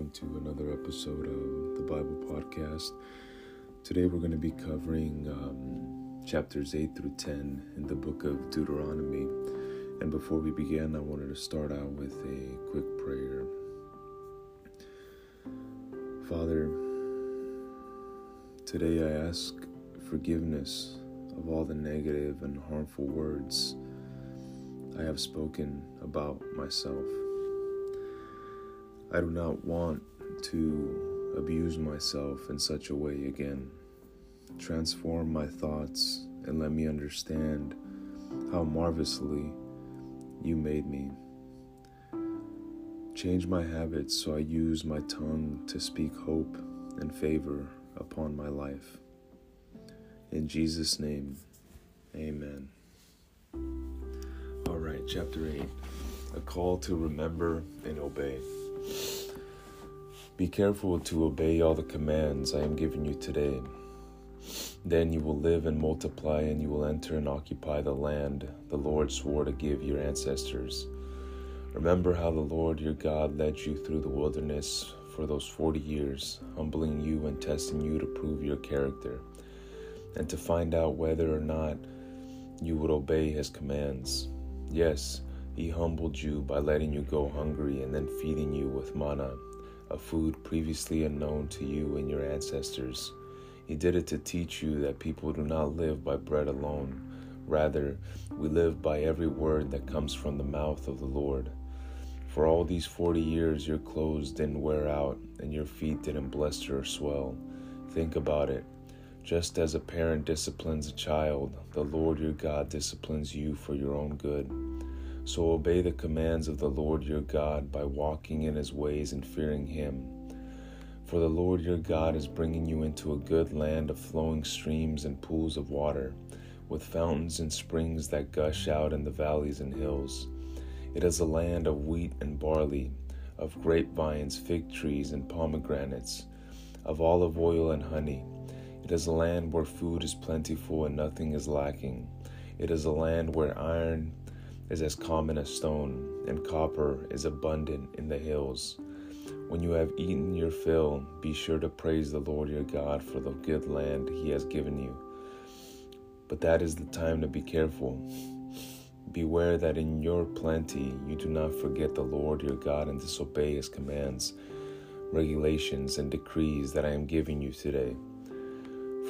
welcome to another episode of the Bible Podcast. Today we're going to be covering um, chapters 8 through 10 in the book of Deuteronomy. And before we begin, I wanted to start out with a quick prayer. Father, today I ask forgiveness of all the negative and harmful words I have spoken about myself. I do not want to abuse myself in such a way again. Transform my thoughts and let me understand how marvelously you made me. Change my habits so I use my tongue to speak hope and favor upon my life. In Jesus' name, amen. All right, chapter 8 A call to remember and obey. Be careful to obey all the commands I am giving you today. Then you will live and multiply, and you will enter and occupy the land the Lord swore to give your ancestors. Remember how the Lord your God led you through the wilderness for those forty years, humbling you and testing you to prove your character, and to find out whether or not you would obey his commands. Yes, he humbled you by letting you go hungry and then feeding you with manna, a food previously unknown to you and your ancestors. He did it to teach you that people do not live by bread alone. Rather, we live by every word that comes from the mouth of the Lord. For all these forty years, your clothes didn't wear out and your feet didn't blister or swell. Think about it. Just as a parent disciplines a child, the Lord your God disciplines you for your own good. So obey the commands of the Lord your God by walking in his ways and fearing him. For the Lord your God is bringing you into a good land of flowing streams and pools of water, with fountains and springs that gush out in the valleys and hills. It is a land of wheat and barley, of grapevines, fig trees, and pomegranates, of olive oil and honey. It is a land where food is plentiful and nothing is lacking. It is a land where iron is as common as stone, and copper is abundant in the hills. When you have eaten your fill, be sure to praise the Lord your God for the good land he has given you. But that is the time to be careful. Beware that in your plenty you do not forget the Lord your God and disobey his commands, regulations, and decrees that I am giving you today.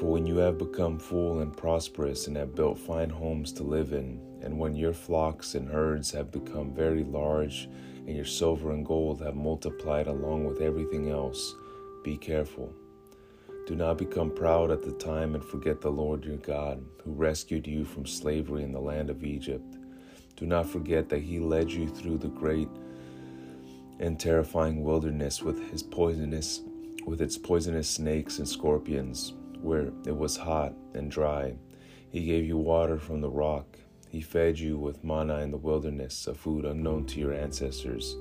For when you have become full and prosperous and have built fine homes to live in, and when your flocks and herds have become very large, and your silver and gold have multiplied along with everything else, be careful. Do not become proud at the time and forget the Lord your God, who rescued you from slavery in the land of Egypt. Do not forget that he led you through the great and terrifying wilderness with his poisonous with its poisonous snakes and scorpions where it was hot and dry. He gave you water from the rock. He fed you with manna in the wilderness, a food unknown to your ancestors.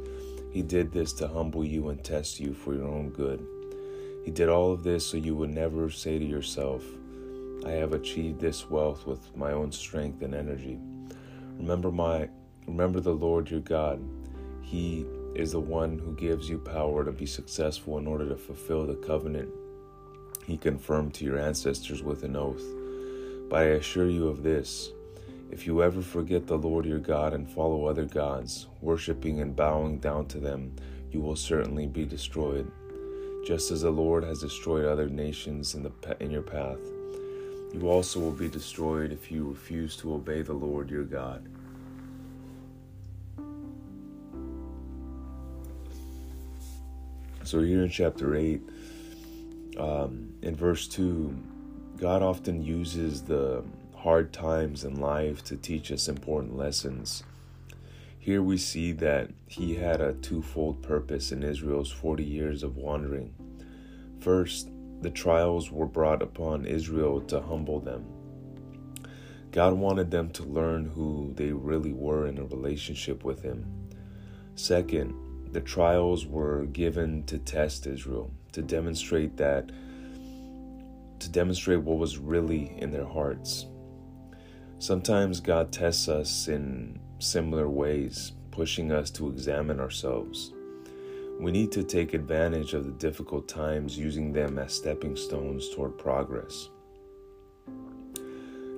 He did this to humble you and test you for your own good. He did all of this so you would never say to yourself, I have achieved this wealth with my own strength and energy. Remember my remember the Lord your God. He is the one who gives you power to be successful in order to fulfill the covenant he confirmed to your ancestors with an oath. But I assure you of this if you ever forget the Lord your God and follow other gods, worshiping and bowing down to them, you will certainly be destroyed, just as the Lord has destroyed other nations in, the, in your path. You also will be destroyed if you refuse to obey the Lord your God. So, here in chapter 8, um, in verse 2, God often uses the hard times in life to teach us important lessons. Here we see that he had a twofold purpose in Israel's 40 years of wandering. First, the trials were brought upon Israel to humble them. God wanted them to learn who they really were in a relationship with Him. Second, the trials were given to test Israel, to demonstrate that to demonstrate what was really in their hearts. Sometimes God tests us in similar ways, pushing us to examine ourselves. We need to take advantage of the difficult times using them as stepping stones toward progress.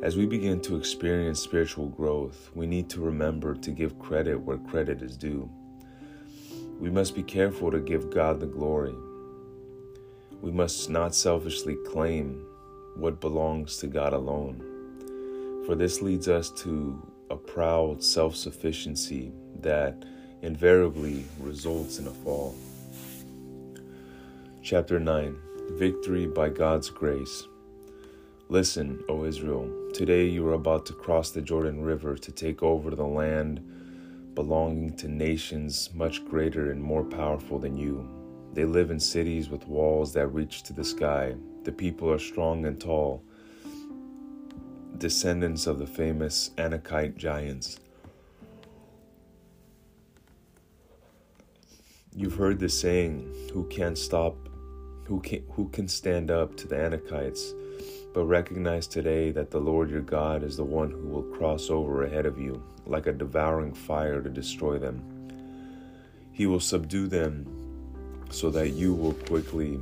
As we begin to experience spiritual growth, we need to remember to give credit where credit is due. We must be careful to give God the glory. We must not selfishly claim what belongs to God alone, for this leads us to a proud self sufficiency that invariably results in a fall. Chapter 9 Victory by God's Grace. Listen, O Israel, today you are about to cross the Jordan River to take over the land belonging to nations much greater and more powerful than you. They live in cities with walls that reach to the sky. The people are strong and tall, descendants of the famous Anakite giants. You've heard the saying, who can't stop who can who can stand up to the Anakites? But recognize today that the Lord your God is the one who will cross over ahead of you like a devouring fire to destroy them. He will subdue them so that you will quickly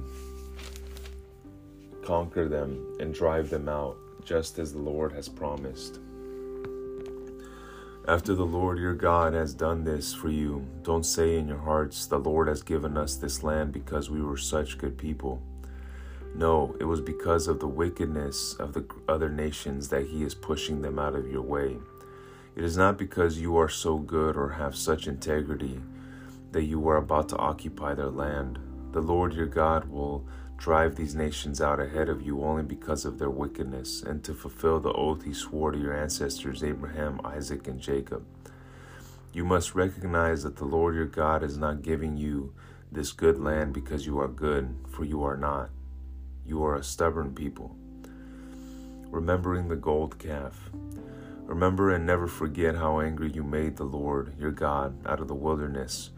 conquer them and drive them out, just as the Lord has promised. After the Lord your God has done this for you, don't say in your hearts, The Lord has given us this land because we were such good people. No, it was because of the wickedness of the other nations that He is pushing them out of your way. It is not because you are so good or have such integrity that you are about to occupy their land. The Lord your God will drive these nations out ahead of you only because of their wickedness and to fulfill the oath he swore to your ancestors Abraham, Isaac, and Jacob. You must recognize that the Lord your God is not giving you this good land because you are good, for you are not. You are a stubborn people. Remembering the gold calf. Remember and never forget how angry you made the Lord your God out of the wilderness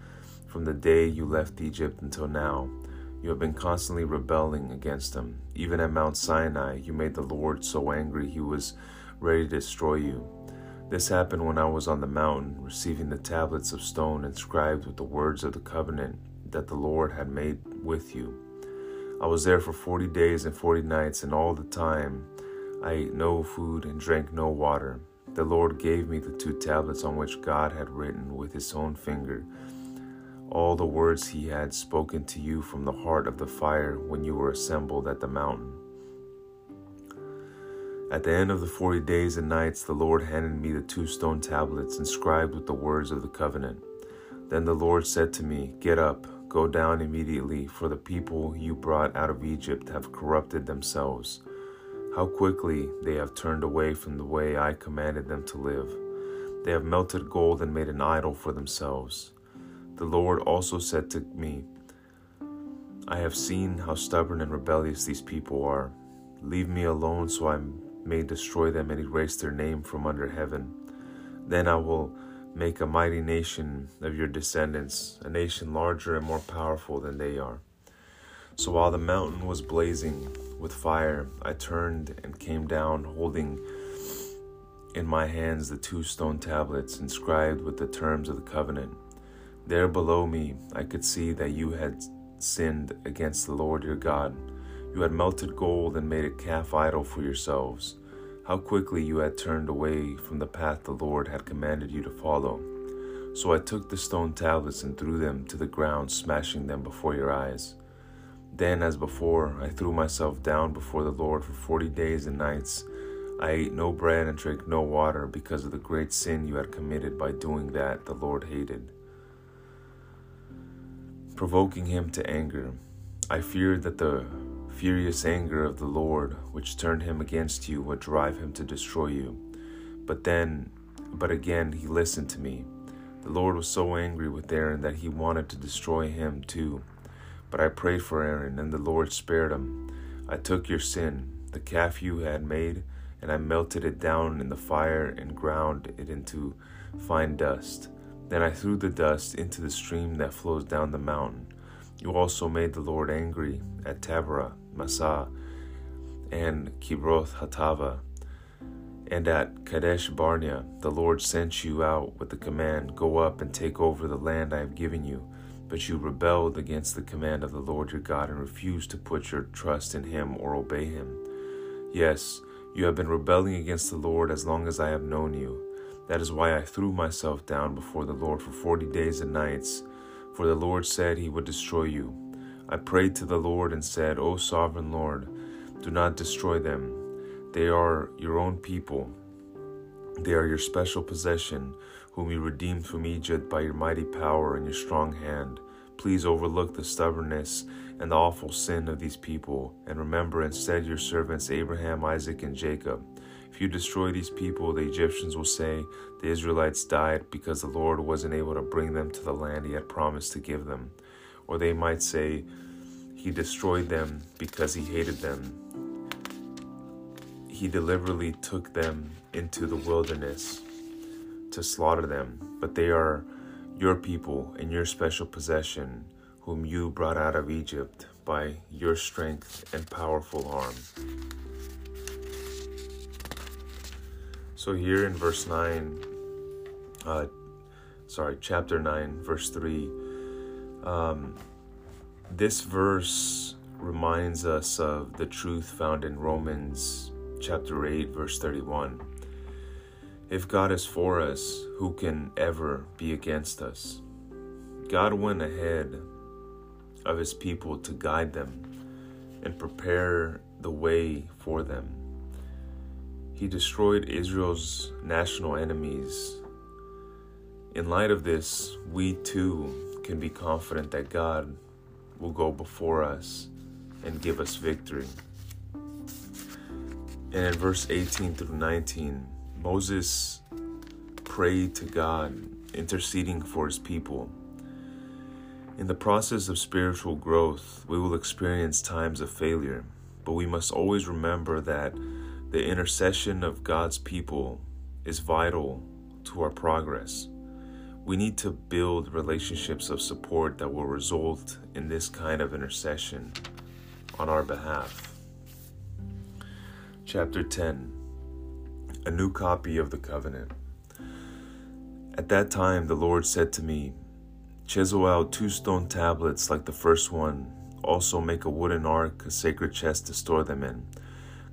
from the day you left Egypt until now. You have been constantly rebelling against him. Even at Mount Sinai, you made the Lord so angry he was ready to destroy you. This happened when I was on the mountain, receiving the tablets of stone inscribed with the words of the covenant that the Lord had made with you. I was there for forty days and forty nights, and all the time I ate no food and drank no water. The Lord gave me the two tablets on which God had written with his own finger all the words he had spoken to you from the heart of the fire when you were assembled at the mountain. At the end of the forty days and nights, the Lord handed me the two stone tablets inscribed with the words of the covenant. Then the Lord said to me, Get up, go down immediately, for the people you brought out of Egypt have corrupted themselves. How quickly they have turned away from the way I commanded them to live. They have melted gold and made an idol for themselves. The Lord also said to me, I have seen how stubborn and rebellious these people are. Leave me alone so I may destroy them and erase their name from under heaven. Then I will make a mighty nation of your descendants, a nation larger and more powerful than they are. So while the mountain was blazing with fire, I turned and came down, holding in my hands the two stone tablets inscribed with the terms of the covenant. There below me, I could see that you had sinned against the Lord your God. You had melted gold and made a calf idol for yourselves. How quickly you had turned away from the path the Lord had commanded you to follow. So I took the stone tablets and threw them to the ground, smashing them before your eyes. Then, as before, I threw myself down before the Lord for forty days and nights. I ate no bread and drank no water because of the great sin you had committed by doing that the Lord hated provoking him to anger. I feared that the furious anger of the Lord, which turned him against you, would drive him to destroy you. But then, but again, he listened to me. The Lord was so angry with Aaron that he wanted to destroy him too. But I prayed for Aaron, and the Lord spared him. I took your sin, the calf you had made, and I melted it down in the fire and ground it into fine dust. Then I threw the dust into the stream that flows down the mountain. You also made the Lord angry at Taberah, Massah, and Kibroth Hattaavah. And at Kadesh Barnea, the Lord sent you out with the command, Go up and take over the land I have given you. but you rebelled against the command of the Lord your God and refused to put your trust in him or obey him. Yes, you have been rebelling against the Lord as long as I have known you. That is why I threw myself down before the Lord for forty days and nights, for the Lord said he would destroy you. I prayed to the Lord and said, O sovereign Lord, do not destroy them. They are your own people. They are your special possession whom you redeemed from Egypt by your mighty power and your strong hand. Please overlook the stubbornness and the awful sin of these people, and remember instead your servants Abraham, Isaac, and Jacob. If you destroy these people, the Egyptians will say the Israelites died because the Lord wasn't able to bring them to the land he had promised to give them. Or they might say he destroyed them because he hated them. He deliberately took them into the wilderness to slaughter them, but they are your people and your special possession, whom you brought out of Egypt by your strength and powerful arm. So, here in verse 9, uh, sorry, chapter 9, verse 3, um, this verse reminds us of the truth found in Romans chapter 8, verse 31. If God is for us, who can ever be against us? God went ahead of his people to guide them and prepare the way for them. He destroyed Israel's national enemies. In light of this, we too can be confident that God will go before us and give us victory. And in verse 18 through 19, Moses prayed to God, interceding for his people. In the process of spiritual growth, we will experience times of failure, but we must always remember that the intercession of God's people is vital to our progress. We need to build relationships of support that will result in this kind of intercession on our behalf. Chapter 10 a new copy of the covenant. At that time, the Lord said to me, Chisel out two stone tablets like the first one. Also, make a wooden ark, a sacred chest to store them in.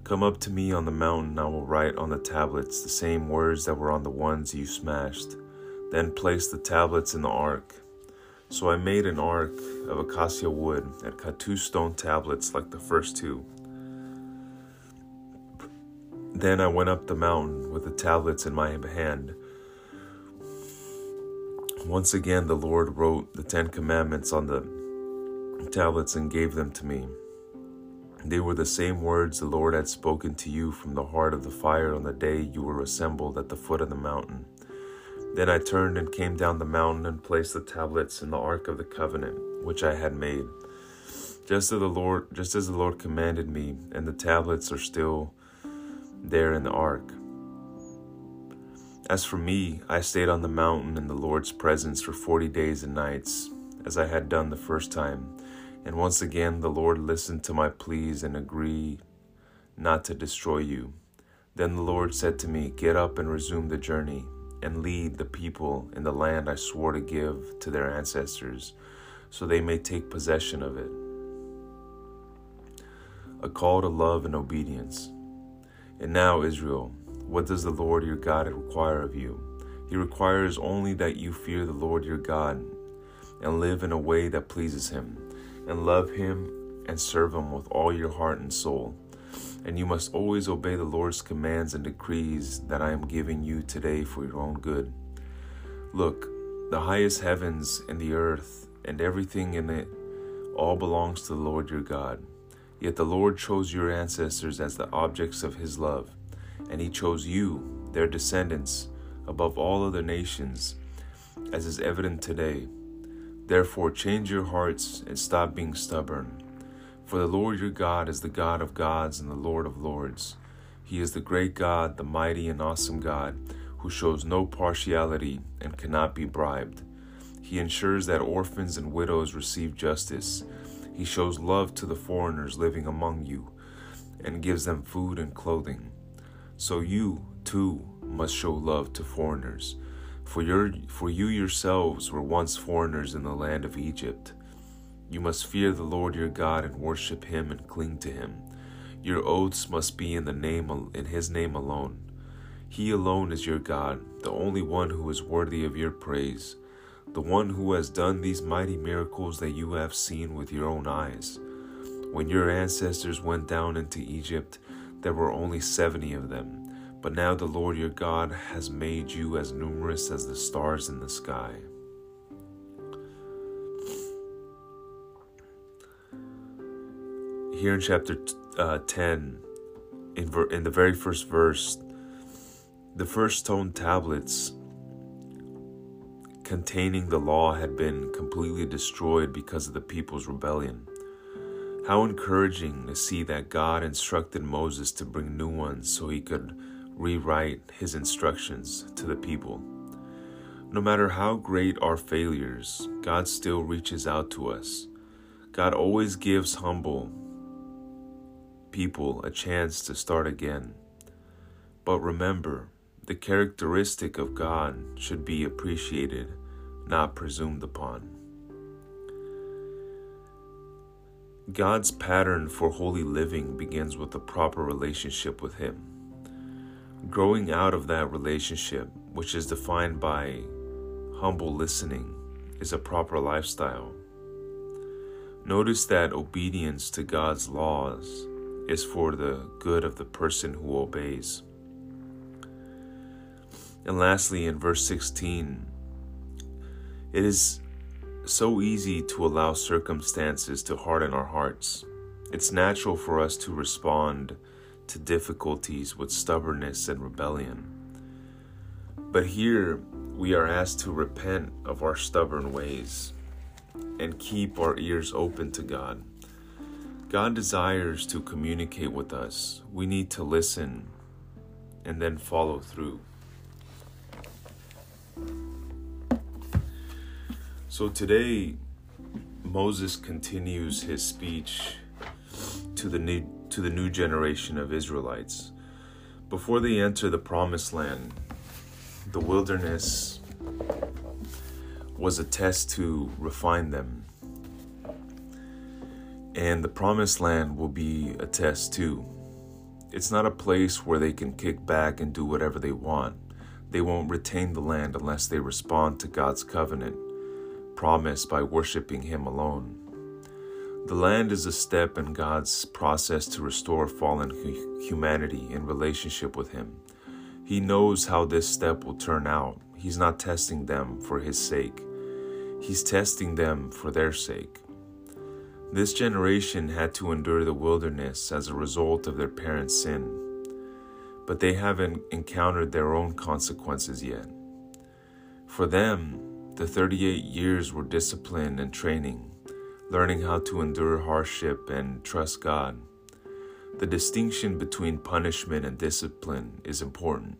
Come up to me on the mountain, I will write on the tablets the same words that were on the ones you smashed. Then placed the tablets in the ark. So I made an ark of acacia wood and cut two stone tablets like the first two. Then I went up the mountain with the tablets in my hand. Once again, the Lord wrote the Ten Commandments on the tablets and gave them to me. They were the same words the Lord had spoken to you from the heart of the fire on the day you were assembled at the foot of the mountain. Then I turned and came down the mountain and placed the tablets in the ark of the covenant which I had made. Just as the Lord just as the Lord commanded me, and the tablets are still there in the ark. As for me, I stayed on the mountain in the Lord's presence for forty days and nights, as I had done the first time. And once again the Lord listened to my pleas and agreed not to destroy you. Then the Lord said to me, Get up and resume the journey, and lead the people in the land I swore to give to their ancestors, so they may take possession of it. A call to love and obedience. And now, Israel, what does the Lord your God require of you? He requires only that you fear the Lord your God and live in a way that pleases him, and love him and serve him with all your heart and soul. And you must always obey the Lord's commands and decrees that I am giving you today for your own good. Look, the highest heavens and the earth and everything in it all belongs to the Lord your God. Yet the Lord chose your ancestors as the objects of his love, and he chose you, their descendants, above all other nations, as is evident today. Therefore, change your hearts and stop being stubborn. For the Lord your God is the God of gods and the Lord of lords. He is the great God, the mighty and awesome God, who shows no partiality and cannot be bribed. He ensures that orphans and widows receive justice he shows love to the foreigners living among you and gives them food and clothing. So you, too, must show love to foreigners, For, your, for you yourselves were once foreigners in the land of Egypt. You must fear the Lord your God and worship him and cling to him. Your oaths must be in the name in his name alone. He alone is your God, the only one who is worthy of your praise, the one who has done these mighty miracles that you have seen with your own eyes. When your ancestors went down into Egypt, there were only 70 of them but now the Lord your God has made you as numerous as the stars in the sky. Here in chapter uh, 10, in, ver- in the very first verse, the first stone tablets containing the law had been completely destroyed because of the people's rebellion. How encouraging to see that God instructed Moses to bring new ones so he could rewrite his instructions to the people. No matter how great our failures, God still reaches out to us. God always gives humble people a chance to start again. But remember, the characteristic of God should be appreciated, not presumed upon. God's pattern for holy living begins with a proper relationship with Him. Growing out of that relationship, which is defined by humble listening, is a proper lifestyle. Notice that obedience to God's laws is for the good of the person who obeys. And lastly, in verse 16, it is so easy to allow circumstances to harden our hearts. It's natural for us to respond to difficulties with stubbornness and rebellion. But here we are asked to repent of our stubborn ways and keep our ears open to God. God desires to communicate with us. We need to listen and then follow through. So today, Moses continues his speech to the new, to the new generation of Israelites. Before they enter the promised land, the wilderness was a test to refine them. And the promised land will be a test too. It's not a place where they can kick back and do whatever they want. They won't retain the land unless they respond to God's covenant, promised by worshiping Him alone. The land is a step in God's process to restore fallen humanity in relationship with Him. He knows how this step will turn out. He's not testing them for His sake, He's testing them for their sake. This generation had to endure the wilderness as a result of their parents' sin, but they haven't encountered their own consequences yet. For them, the 38 years were discipline and training learning how to endure hardship and trust God. The distinction between punishment and discipline is important.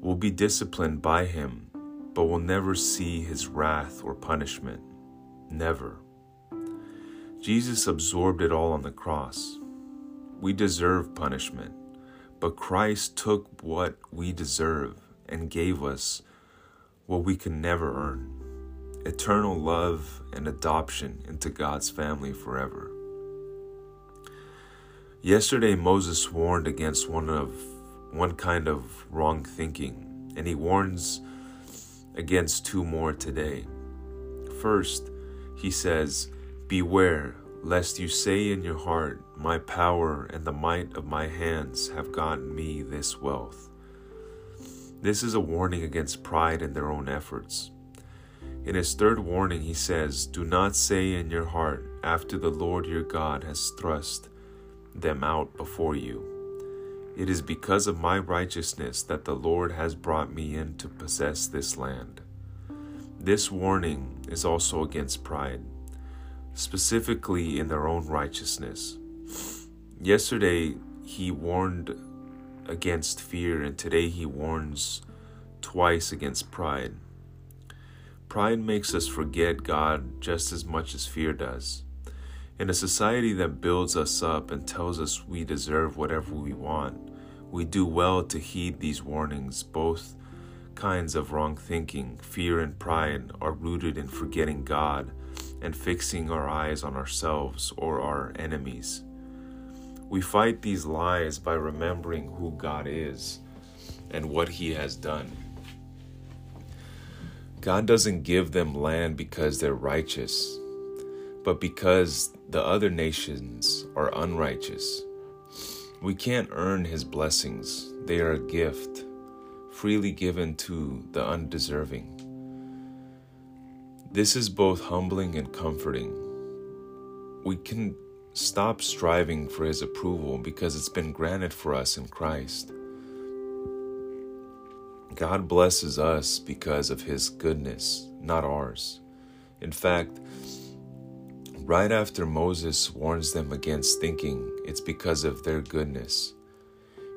We'll be disciplined by Him, but we'll never see His wrath or punishment. Never. Jesus absorbed it all on the cross. We deserve punishment, but Christ took what we deserve and gave us what we can never earn eternal love and adoption into God's family forever. Yesterday Moses warned against one of one kind of wrong thinking, and he warns against two more today. First, he says, Beware lest you say in your heart, My power and the might of my hands have gotten me this wealth. This is a warning against pride in their own efforts. In his third warning, he says, Do not say in your heart, after the Lord your God has thrust them out before you. It is because of my righteousness that the Lord has brought me in to possess this land. This warning is also against pride, specifically in their own righteousness. Yesterday, he warned against fear, and today he warns twice against pride. Pride makes us forget God just as much as fear does. In a society that builds us up and tells us we deserve whatever we want, we do well to heed these warnings, both kinds of wrong thinking, fear, and pride are rooted in forgetting God and fixing our eyes on ourselves or our enemies. We fight these lies by remembering who God is and what He has done. God doesn't give them land because they're righteous, but because the other nations are unrighteous. We can't earn His blessings, they are a gift, freely given to the undeserving. This is both humbling and comforting. We can stop striving for His approval because it's been granted for us in Christ. God blesses us because of His goodness, not ours. In fact, right after Moses warns them against thinking it's because of their goodness,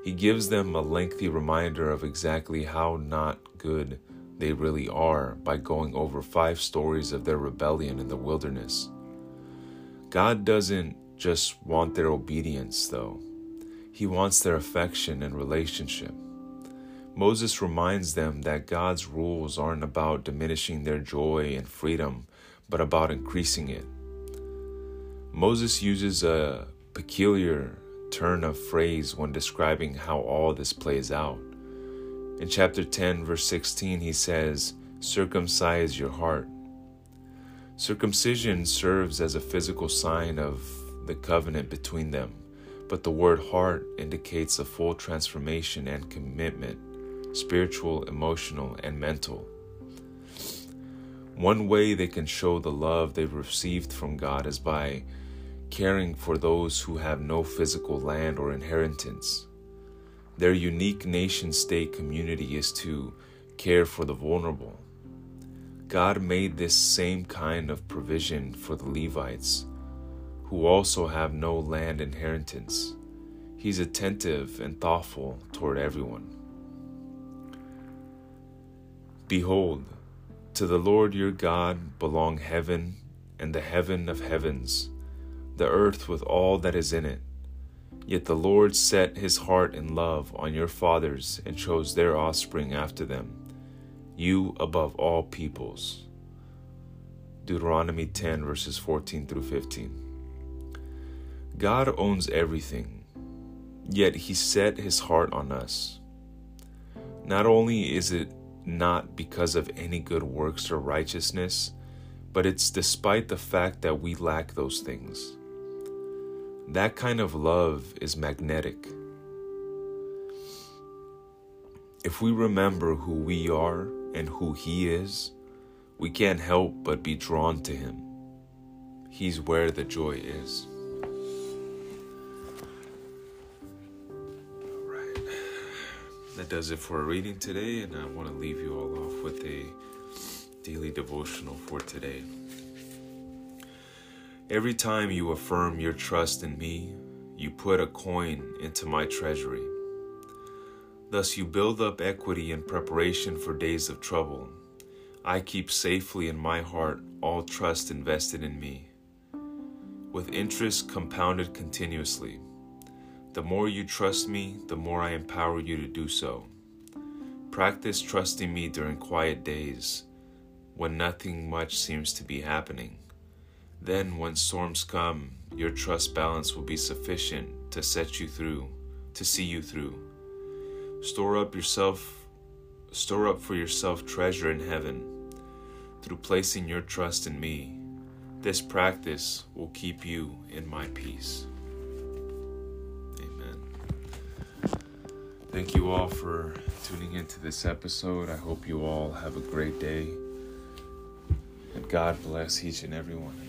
he gives them a lengthy reminder of exactly how not good they really are by going over five stories of their rebellion in the wilderness. God doesn't just want their obedience, though, He wants their affection and relationship. Moses reminds them that God's rules aren't about diminishing their joy and freedom, but about increasing it. Moses uses a peculiar turn of phrase when describing how all this plays out. In chapter 10, verse 16, he says, Circumcise your heart. Circumcision serves as a physical sign of the covenant between them, but the word heart indicates a full transformation and commitment spiritual, emotional, and mental. One way they can show the love they've received from God is by caring for those who have no physical land or inheritance. Their unique nation state community is to care for the vulnerable. God made this same kind of provision for the Levites, who also have no land inheritance. He's attentive and thoughtful toward everyone. Behold, to the Lord your God belong heaven and the heaven of heavens, the earth with all that is in it Yet the Lord set his heart in love on your fathers and chose their offspring after them, you above all peoples. Deuteronomy 10, verses 14 through 15. God owns everything, yet he set his heart on us. Not only is it not because of any good works or righteousness, but it's despite the fact that we lack those things. That kind of love is magnetic. If we remember who we are and who He is, we can't help but be drawn to Him. He's where the joy is. All right. That does it for a reading today, and I want to leave you all off with a daily devotional for today. Every time you affirm your trust in me, you put a coin into my treasury. Thus, you build up equity in preparation for days of trouble. I keep safely in my heart all trust invested in me, with interest compounded continuously. The more you trust me, the more I empower you to do so. Practice trusting me during quiet days when nothing much seems to be happening. Then, when storms come, your trust balance will be sufficient to set you through, to see you through. Store up yourself, store up for yourself treasure in heaven through placing your trust in me. This practice will keep you in my peace. Amen. Thank you all for tuning into this episode. I hope you all have a great day. And God bless each and every one